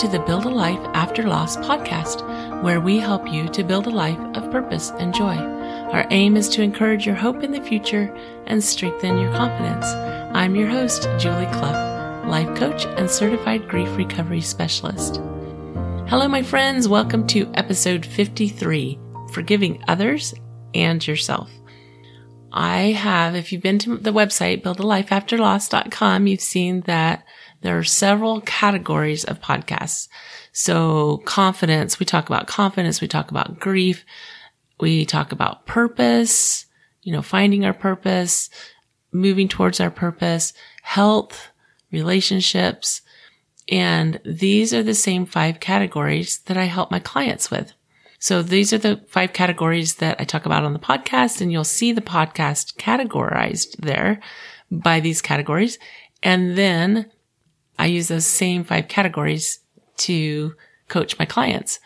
to the Build a Life After Loss podcast, where we help you to build a life of purpose and joy. Our aim is to encourage your hope in the future and strengthen your confidence. I'm your host, Julie Clough, life coach and certified grief recovery specialist. Hello, my friends. Welcome to episode 53 Forgiving Others and Yourself. I have, if you've been to the website, buildalifeafterloss.com, you've seen that there are several categories of podcasts. So confidence, we talk about confidence, we talk about grief, we talk about purpose, you know, finding our purpose, moving towards our purpose, health, relationships. And these are the same five categories that I help my clients with. So these are the five categories that I talk about on the podcast and you'll see the podcast categorized there by these categories. And then I use those same five categories to coach my clients.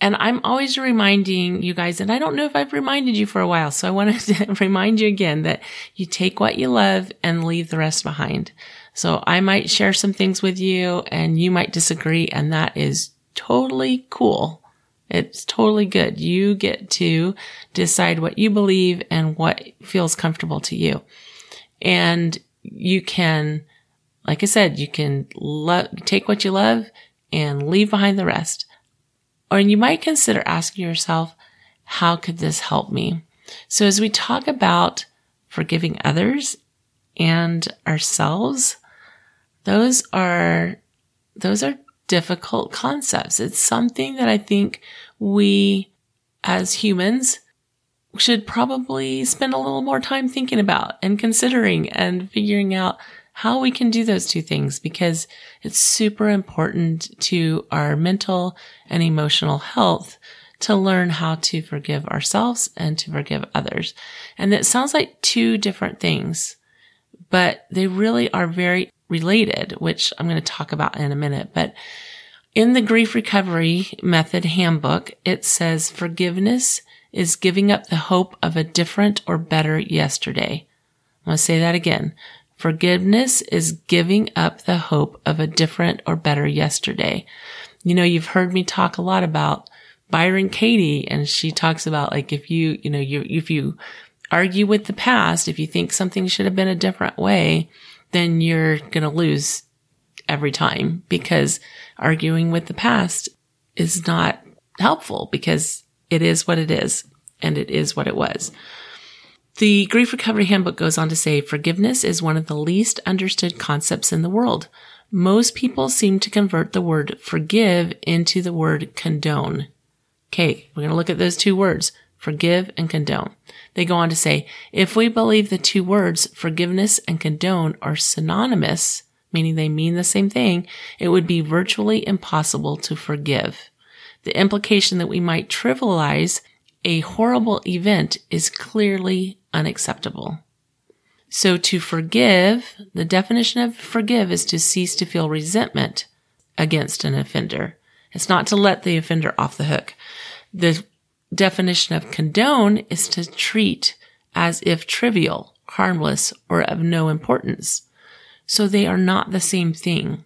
And I'm always reminding you guys, and I don't know if I've reminded you for a while. So I wanted to remind you again that you take what you love and leave the rest behind. So I might share some things with you and you might disagree. And that is totally cool. It's totally good. You get to decide what you believe and what feels comfortable to you. And you can, like I said, you can lo- take what you love and leave behind the rest. Or you might consider asking yourself, how could this help me? So as we talk about forgiving others and ourselves, those are, those are difficult concepts. It's something that I think we as humans should probably spend a little more time thinking about and considering and figuring out how we can do those two things because it's super important to our mental and emotional health to learn how to forgive ourselves and to forgive others. And it sounds like two different things, but they really are very related, which I'm going to talk about in a minute. But in the grief recovery method handbook, it says forgiveness is giving up the hope of a different or better yesterday. I'm going to say that again. Forgiveness is giving up the hope of a different or better yesterday. You know, you've heard me talk a lot about Byron Katie and she talks about like if you, you know, you, if you argue with the past, if you think something should have been a different way, then you're going to lose every time because arguing with the past is not helpful because it is what it is and it is what it was. The Grief Recovery Handbook goes on to say forgiveness is one of the least understood concepts in the world. Most people seem to convert the word forgive into the word condone. Okay, we're going to look at those two words, forgive and condone. They go on to say, if we believe the two words forgiveness and condone are synonymous, meaning they mean the same thing, it would be virtually impossible to forgive. The implication that we might trivialize a horrible event is clearly unacceptable. So to forgive, the definition of forgive is to cease to feel resentment against an offender. It's not to let the offender off the hook. The definition of condone is to treat as if trivial, harmless, or of no importance. So they are not the same thing.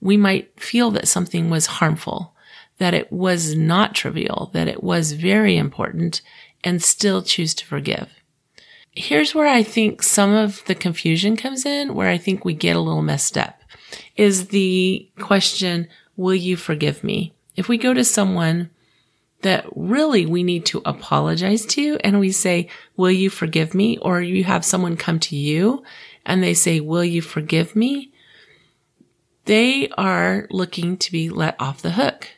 We might feel that something was harmful, that it was not trivial, that it was very important and still choose to forgive. Here's where I think some of the confusion comes in, where I think we get a little messed up is the question, will you forgive me? If we go to someone that really we need to apologize to and we say, will you forgive me? Or you have someone come to you and they say, will you forgive me? They are looking to be let off the hook.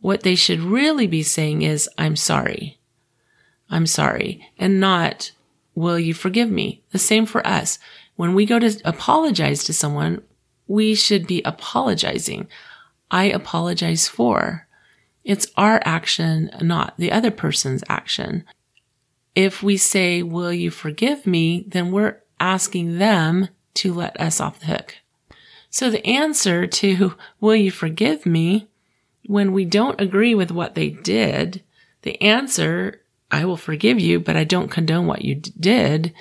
What they should really be saying is, I'm sorry. I'm sorry. And not, will you forgive me? The same for us. When we go to apologize to someone, we should be apologizing. I apologize for. It's our action, not the other person's action. If we say, will you forgive me? Then we're asking them to let us off the hook. So the answer to, will you forgive me? When we don't agree with what they did, the answer, I will forgive you, but I don't condone what you did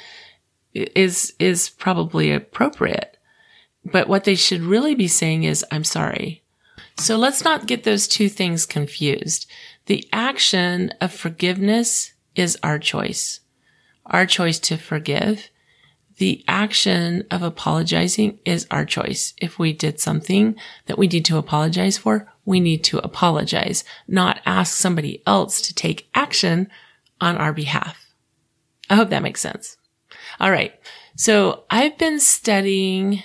is, is probably appropriate. But what they should really be saying is, I'm sorry. So let's not get those two things confused. The action of forgiveness is our choice, our choice to forgive. The action of apologizing is our choice. If we did something that we need to apologize for, we need to apologize, not ask somebody else to take action on our behalf. I hope that makes sense. All right. So I've been studying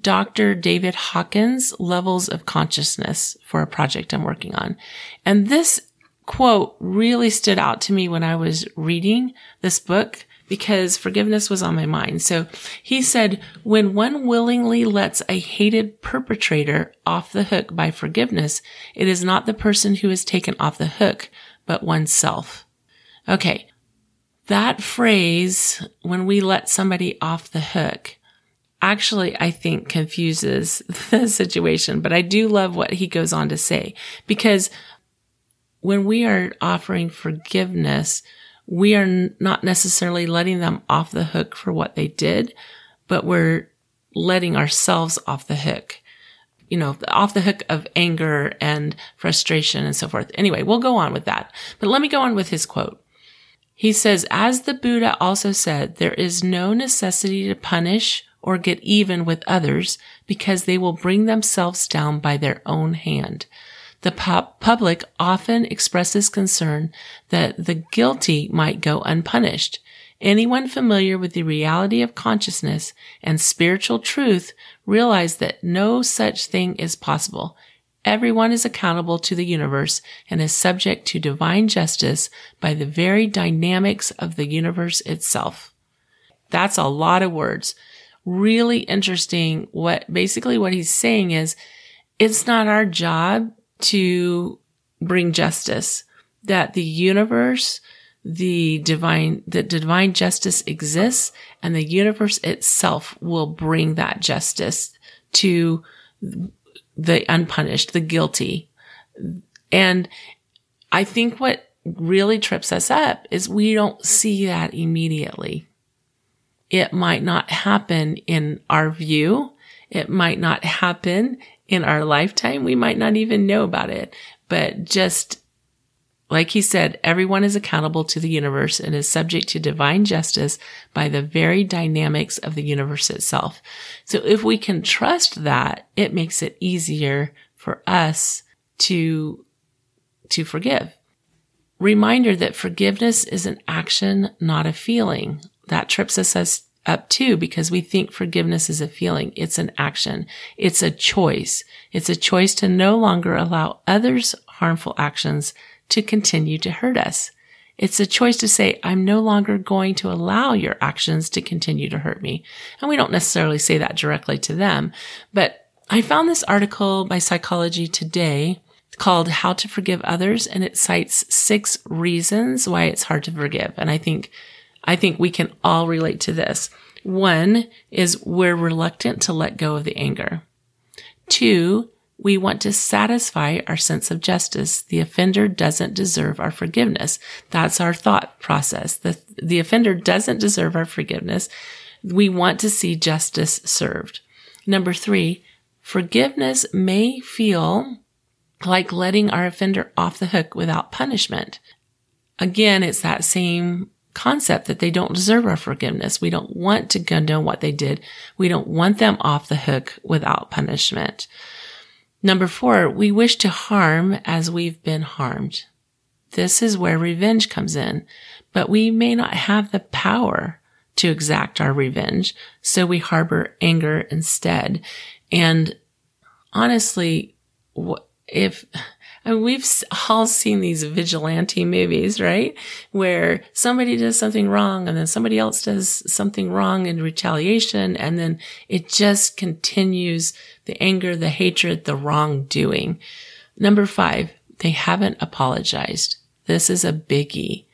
Dr. David Hawkins' levels of consciousness for a project I'm working on. And this quote really stood out to me when I was reading this book because forgiveness was on my mind. So he said, when one willingly lets a hated perpetrator off the hook by forgiveness, it is not the person who is taken off the hook, but oneself. Okay. That phrase, when we let somebody off the hook, actually, I think confuses the situation, but I do love what he goes on to say because when we are offering forgiveness, we are not necessarily letting them off the hook for what they did, but we're letting ourselves off the hook. You know, off the hook of anger and frustration and so forth. Anyway, we'll go on with that. But let me go on with his quote. He says, as the Buddha also said, there is no necessity to punish or get even with others because they will bring themselves down by their own hand. The public often expresses concern that the guilty might go unpunished. Anyone familiar with the reality of consciousness and spiritual truth realize that no such thing is possible. Everyone is accountable to the universe and is subject to divine justice by the very dynamics of the universe itself. That's a lot of words. Really interesting. What basically what he's saying is it's not our job to bring justice, that the universe, the divine, the divine justice exists and the universe itself will bring that justice to the unpunished, the guilty. And I think what really trips us up is we don't see that immediately. It might not happen in our view. It might not happen in our lifetime. We might not even know about it, but just like he said, everyone is accountable to the universe and is subject to divine justice by the very dynamics of the universe itself. So if we can trust that, it makes it easier for us to, to forgive. Reminder that forgiveness is an action, not a feeling. That trips us up too because we think forgiveness is a feeling. It's an action. It's a choice. It's a choice to no longer allow others harmful actions to continue to hurt us. It's a choice to say, I'm no longer going to allow your actions to continue to hurt me. And we don't necessarily say that directly to them, but I found this article by Psychology Today called How to Forgive Others, and it cites six reasons why it's hard to forgive. And I think I think we can all relate to this. One is we're reluctant to let go of the anger. Two, we want to satisfy our sense of justice. The offender doesn't deserve our forgiveness. That's our thought process. The, the offender doesn't deserve our forgiveness. We want to see justice served. Number three, forgiveness may feel like letting our offender off the hook without punishment. Again, it's that same concept that they don't deserve our forgiveness. We don't want to condone what they did. We don't want them off the hook without punishment. Number four, we wish to harm as we've been harmed. This is where revenge comes in, but we may not have the power to exact our revenge. So we harbor anger instead. And honestly, if and we've all seen these vigilante movies, right? Where somebody does something wrong and then somebody else does something wrong in retaliation. And then it just continues the anger, the hatred, the wrongdoing. Number five, they haven't apologized. This is a biggie.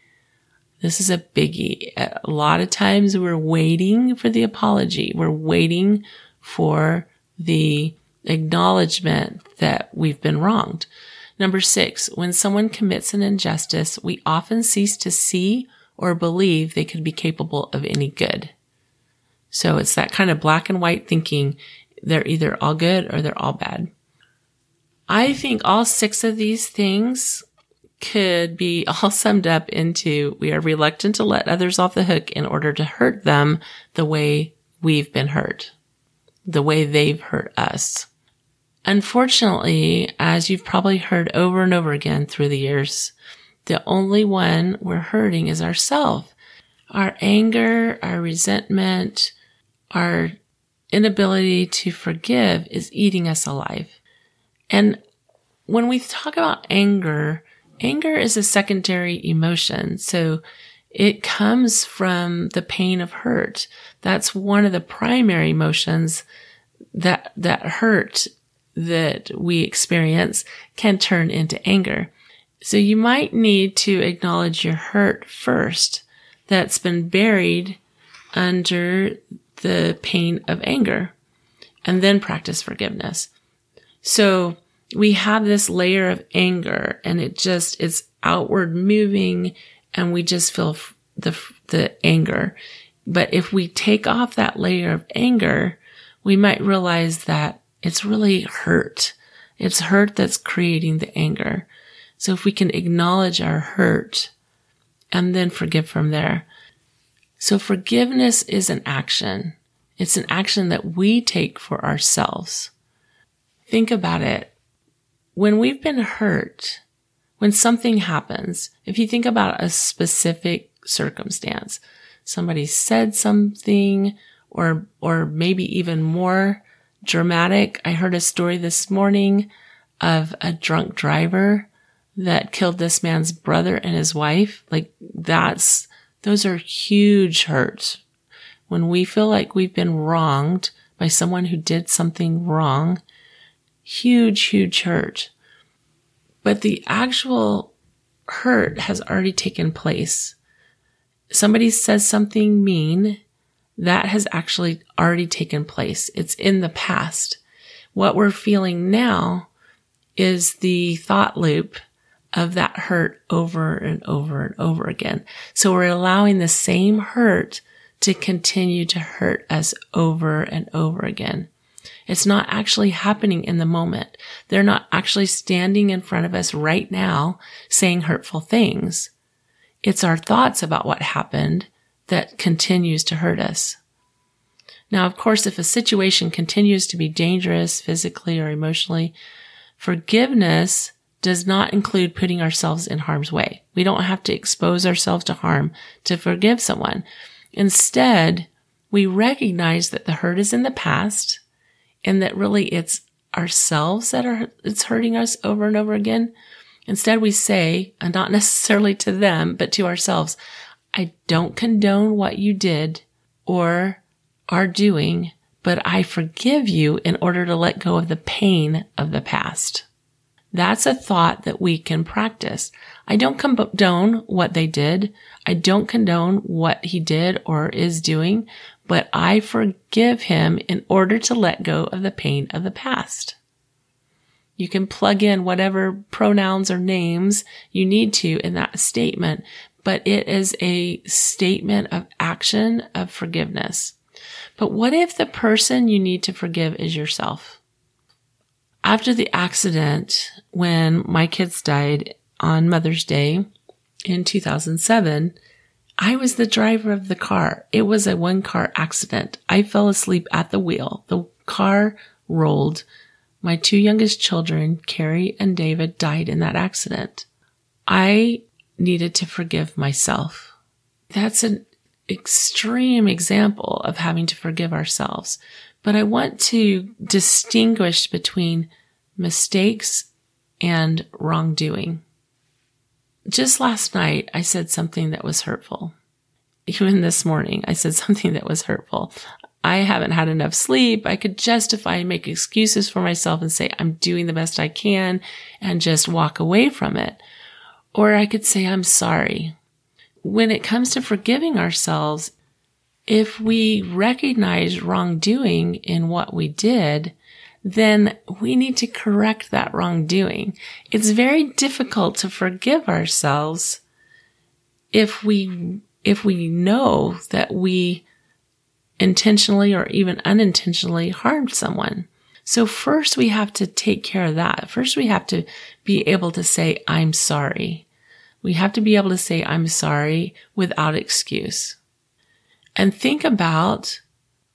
This is a biggie. A lot of times we're waiting for the apology. We're waiting for the acknowledgement that we've been wronged. Number six, when someone commits an injustice, we often cease to see or believe they could be capable of any good. So it's that kind of black and white thinking. They're either all good or they're all bad. I think all six of these things could be all summed up into we are reluctant to let others off the hook in order to hurt them the way we've been hurt, the way they've hurt us. Unfortunately, as you've probably heard over and over again through the years, the only one we're hurting is ourselves. Our anger, our resentment, our inability to forgive is eating us alive. And when we talk about anger, anger is a secondary emotion. So it comes from the pain of hurt. That's one of the primary emotions that, that hurt that we experience can turn into anger. So you might need to acknowledge your hurt first that's been buried under the pain of anger and then practice forgiveness. So we have this layer of anger and it just is outward moving and we just feel the, the anger. But if we take off that layer of anger, we might realize that it's really hurt. It's hurt that's creating the anger. So if we can acknowledge our hurt and then forgive from there. So forgiveness is an action. It's an action that we take for ourselves. Think about it. When we've been hurt, when something happens, if you think about a specific circumstance, somebody said something or, or maybe even more dramatic. I heard a story this morning of a drunk driver that killed this man's brother and his wife. Like that's, those are huge hurts. When we feel like we've been wronged by someone who did something wrong, huge, huge hurt. But the actual hurt has already taken place. Somebody says something mean that has actually already taken place. It's in the past. What we're feeling now is the thought loop of that hurt over and over and over again. So we're allowing the same hurt to continue to hurt us over and over again. It's not actually happening in the moment. They're not actually standing in front of us right now saying hurtful things. It's our thoughts about what happened that continues to hurt us. Now, of course, if a situation continues to be dangerous physically or emotionally, forgiveness does not include putting ourselves in harm's way. We don't have to expose ourselves to harm to forgive someone. Instead, we recognize that the hurt is in the past and that really it's ourselves that are, it's hurting us over and over again. Instead, we say, and not necessarily to them, but to ourselves, I don't condone what you did or are doing, but I forgive you in order to let go of the pain of the past. That's a thought that we can practice. I don't condone what they did. I don't condone what he did or is doing, but I forgive him in order to let go of the pain of the past. You can plug in whatever pronouns or names you need to in that statement, but it is a statement of action of forgiveness. But what if the person you need to forgive is yourself? After the accident, when my kids died on Mother's Day in 2007, I was the driver of the car. It was a one car accident. I fell asleep at the wheel. The car rolled. My two youngest children, Carrie and David, died in that accident. I needed to forgive myself. That's an extreme example of having to forgive ourselves. But I want to distinguish between mistakes and wrongdoing. Just last night, I said something that was hurtful. Even this morning, I said something that was hurtful. I haven't had enough sleep. I could justify and make excuses for myself and say, I'm doing the best I can and just walk away from it. Or I could say, I'm sorry when it comes to forgiving ourselves, if we recognize wrongdoing in what we did, then we need to correct that wrongdoing. It's very difficult to forgive ourselves if we, if we know that we intentionally or even unintentionally harmed someone. So first we have to take care of that. First we have to be able to say, I'm sorry. We have to be able to say, I'm sorry without excuse and think about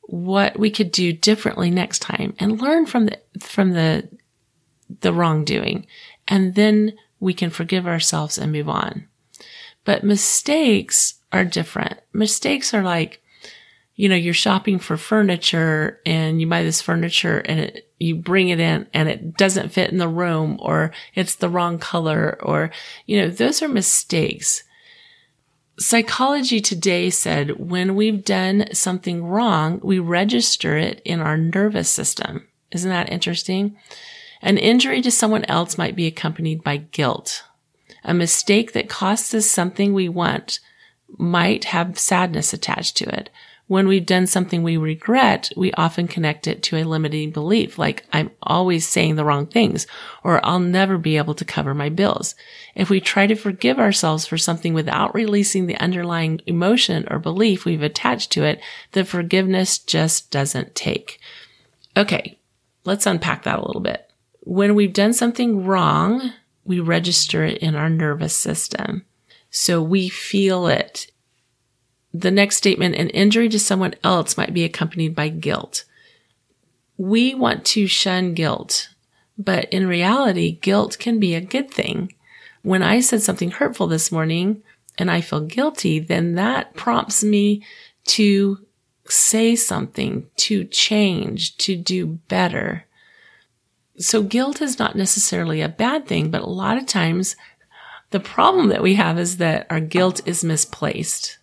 what we could do differently next time and learn from the, from the, the wrongdoing. And then we can forgive ourselves and move on. But mistakes are different. Mistakes are like, you know, you're shopping for furniture and you buy this furniture and it, you bring it in and it doesn't fit in the room or it's the wrong color or, you know, those are mistakes. Psychology today said when we've done something wrong, we register it in our nervous system. Isn't that interesting? An injury to someone else might be accompanied by guilt. A mistake that costs us something we want might have sadness attached to it. When we've done something we regret, we often connect it to a limiting belief, like I'm always saying the wrong things, or I'll never be able to cover my bills. If we try to forgive ourselves for something without releasing the underlying emotion or belief we've attached to it, the forgiveness just doesn't take. Okay, let's unpack that a little bit. When we've done something wrong, we register it in our nervous system. So we feel it the next statement, an injury to someone else might be accompanied by guilt. We want to shun guilt, but in reality, guilt can be a good thing. When I said something hurtful this morning and I feel guilty, then that prompts me to say something, to change, to do better. So guilt is not necessarily a bad thing, but a lot of times the problem that we have is that our guilt is misplaced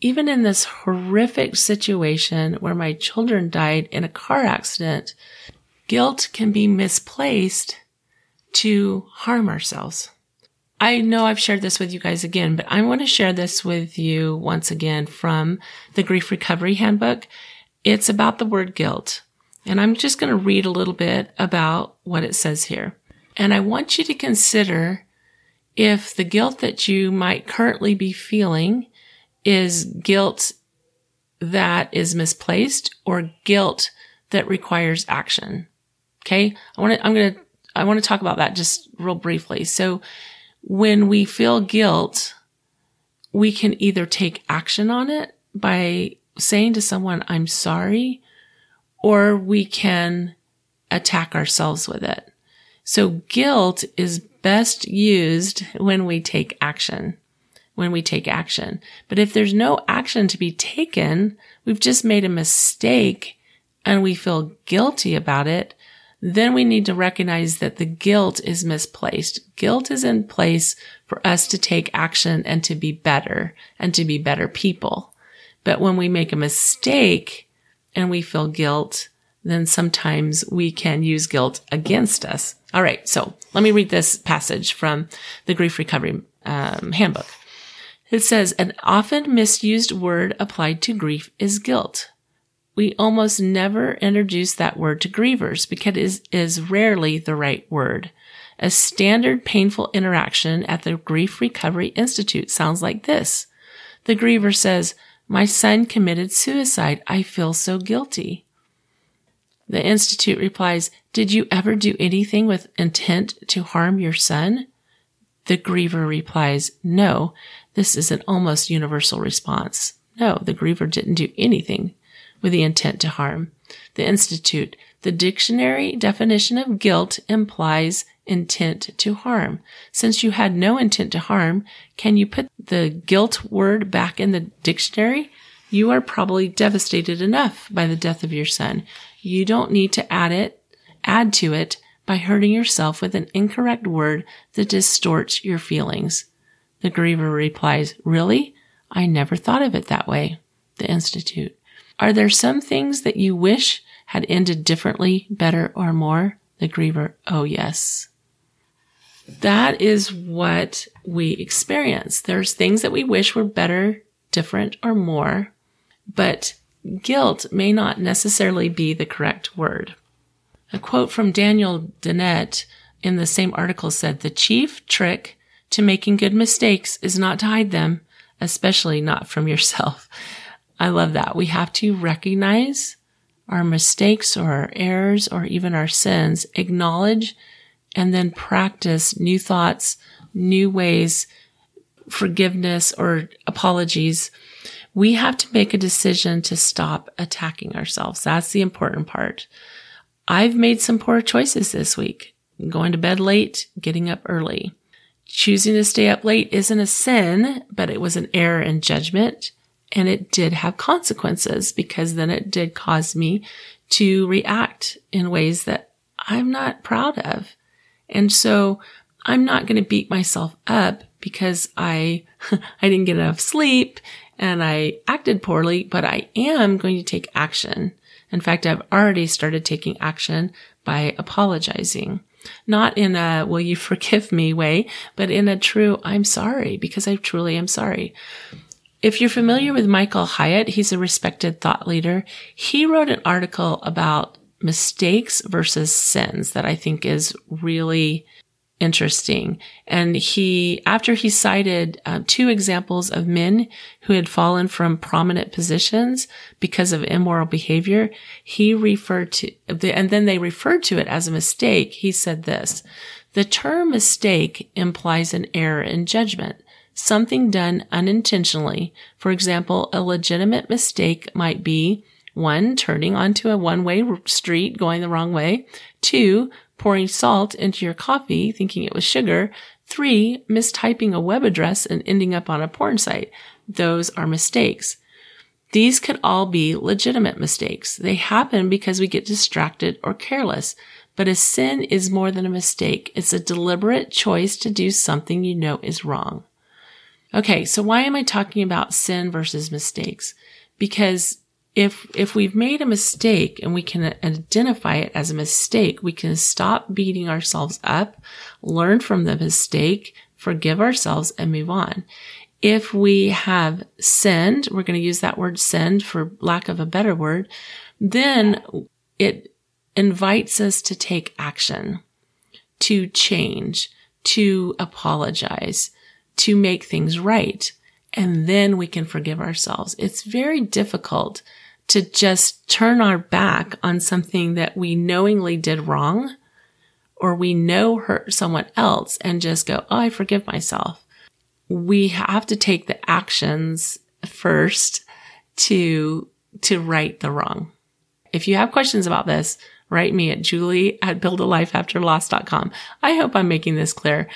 even in this horrific situation where my children died in a car accident, guilt can be misplaced to harm ourselves. I know I've shared this with you guys again, but I want to share this with you once again from the Grief Recovery Handbook. It's about the word guilt. And I'm just going to read a little bit about what it says here. And I want you to consider if the guilt that you might currently be feeling is guilt that is misplaced or guilt that requires action. Okay. I want to, I'm going to, I want to talk about that just real briefly. So when we feel guilt, we can either take action on it by saying to someone, I'm sorry, or we can attack ourselves with it. So guilt is best used when we take action when we take action. But if there's no action to be taken, we've just made a mistake and we feel guilty about it, then we need to recognize that the guilt is misplaced. Guilt is in place for us to take action and to be better and to be better people. But when we make a mistake and we feel guilt, then sometimes we can use guilt against us. All right. So let me read this passage from the grief recovery um, handbook. It says an often misused word applied to grief is guilt. We almost never introduce that word to grievers because it is rarely the right word. A standard painful interaction at the Grief Recovery Institute sounds like this. The griever says, my son committed suicide. I feel so guilty. The Institute replies, did you ever do anything with intent to harm your son? The griever replies, no, this is an almost universal response. No, the griever didn't do anything with the intent to harm. The Institute, the dictionary definition of guilt implies intent to harm. Since you had no intent to harm, can you put the guilt word back in the dictionary? You are probably devastated enough by the death of your son. You don't need to add it, add to it by hurting yourself with an incorrect word that distorts your feelings. The griever replies, Really? I never thought of it that way. The Institute. Are there some things that you wish had ended differently, better, or more? The griever. Oh, yes. That is what we experience. There's things that we wish were better, different, or more, but guilt may not necessarily be the correct word. A quote from Daniel Dennett in the same article said, the chief trick to making good mistakes is not to hide them, especially not from yourself. I love that. We have to recognize our mistakes or our errors or even our sins, acknowledge and then practice new thoughts, new ways, forgiveness or apologies, we have to make a decision to stop attacking ourselves. That's the important part. I've made some poor choices this week. Going to bed late, getting up early. Choosing to stay up late isn't a sin, but it was an error in judgment. And it did have consequences because then it did cause me to react in ways that I'm not proud of. And so I'm not going to beat myself up because I, I didn't get enough sleep and I acted poorly, but I am going to take action. In fact, I've already started taking action by apologizing. Not in a, will you forgive me way, but in a true, I'm sorry because I truly am sorry. If you're familiar with Michael Hyatt, he's a respected thought leader. He wrote an article about mistakes versus sins that I think is really interesting. And he, after he cited uh, two examples of men who had fallen from prominent positions because of immoral behavior, he referred to, and then they referred to it as a mistake. He said this, the term mistake implies an error in judgment something done unintentionally. For example, a legitimate mistake might be one, turning onto a one way street going the wrong way. Two, pouring salt into your coffee thinking it was sugar. Three, mistyping a web address and ending up on a porn site. Those are mistakes. These could all be legitimate mistakes. They happen because we get distracted or careless. But a sin is more than a mistake. It's a deliberate choice to do something you know is wrong. Okay, so why am I talking about sin versus mistakes? Because if, if we've made a mistake and we can identify it as a mistake, we can stop beating ourselves up, learn from the mistake, forgive ourselves and move on. If we have sinned, we're going to use that word sinned for lack of a better word, then it invites us to take action, to change, to apologize, to make things right. And then we can forgive ourselves. It's very difficult to just turn our back on something that we knowingly did wrong or we know hurt someone else and just go, Oh, I forgive myself. We have to take the actions first to, to right the wrong. If you have questions about this, write me at julie at buildalifeafterloss.com. I hope I'm making this clear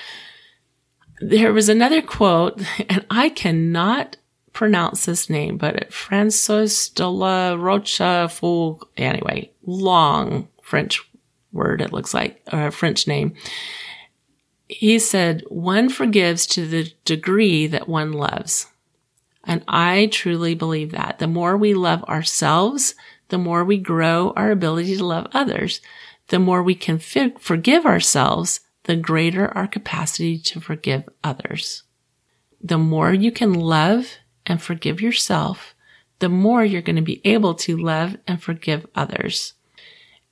there was another quote, and I cannot pronounce this name, but Francois de la Rocha Rochefoucauld, anyway, long French word, it looks like, or a French name. He said, one forgives to the degree that one loves. And I truly believe that. The more we love ourselves, the more we grow our ability to love others. The more we can fi- forgive ourselves, the greater our capacity to forgive others. The more you can love and forgive yourself, the more you're going to be able to love and forgive others.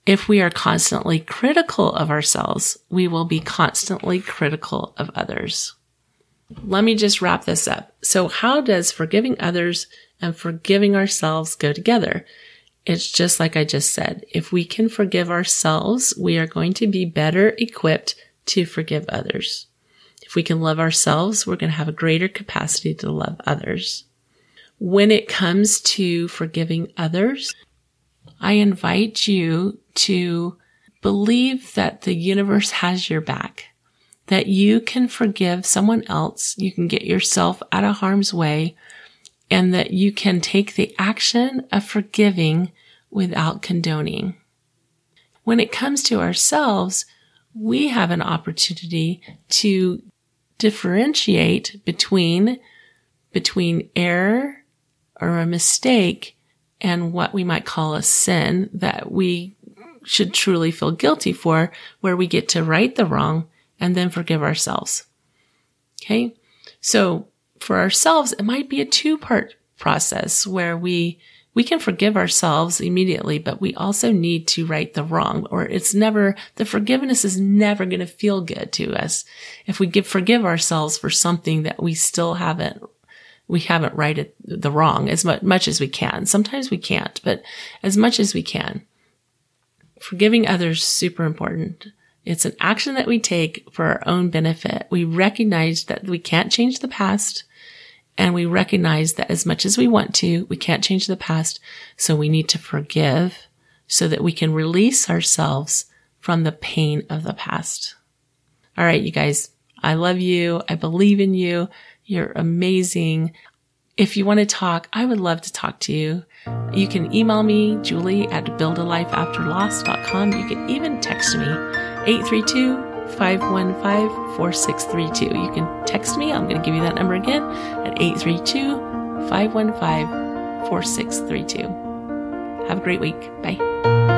If we are constantly critical of ourselves, we will be constantly critical of others. Let me just wrap this up. So how does forgiving others and forgiving ourselves go together? It's just like I just said. If we can forgive ourselves, we are going to be better equipped to forgive others. If we can love ourselves, we're going to have a greater capacity to love others. When it comes to forgiving others, I invite you to believe that the universe has your back, that you can forgive someone else, you can get yourself out of harm's way, and that you can take the action of forgiving without condoning. When it comes to ourselves, we have an opportunity to differentiate between, between error or a mistake and what we might call a sin that we should truly feel guilty for, where we get to right the wrong and then forgive ourselves. Okay. So for ourselves, it might be a two part process where we we can forgive ourselves immediately, but we also need to right the wrong or it's never, the forgiveness is never going to feel good to us if we give, forgive ourselves for something that we still haven't, we haven't righted the wrong as much, as we can. Sometimes we can't, but as much as we can. Forgiving others super important. It's an action that we take for our own benefit. We recognize that we can't change the past and we recognize that as much as we want to, we can't change the past. So we need to forgive so that we can release ourselves from the pain of the past. All right, you guys, I love you. I believe in you. You're amazing. If you want to talk, I would love to talk to you. You can email me, Julie at buildalifeafterloss.com. You can even text me, 832 515 4632. You can text me. I'm going to give you that number again at 832 515 4632. Have a great week. Bye.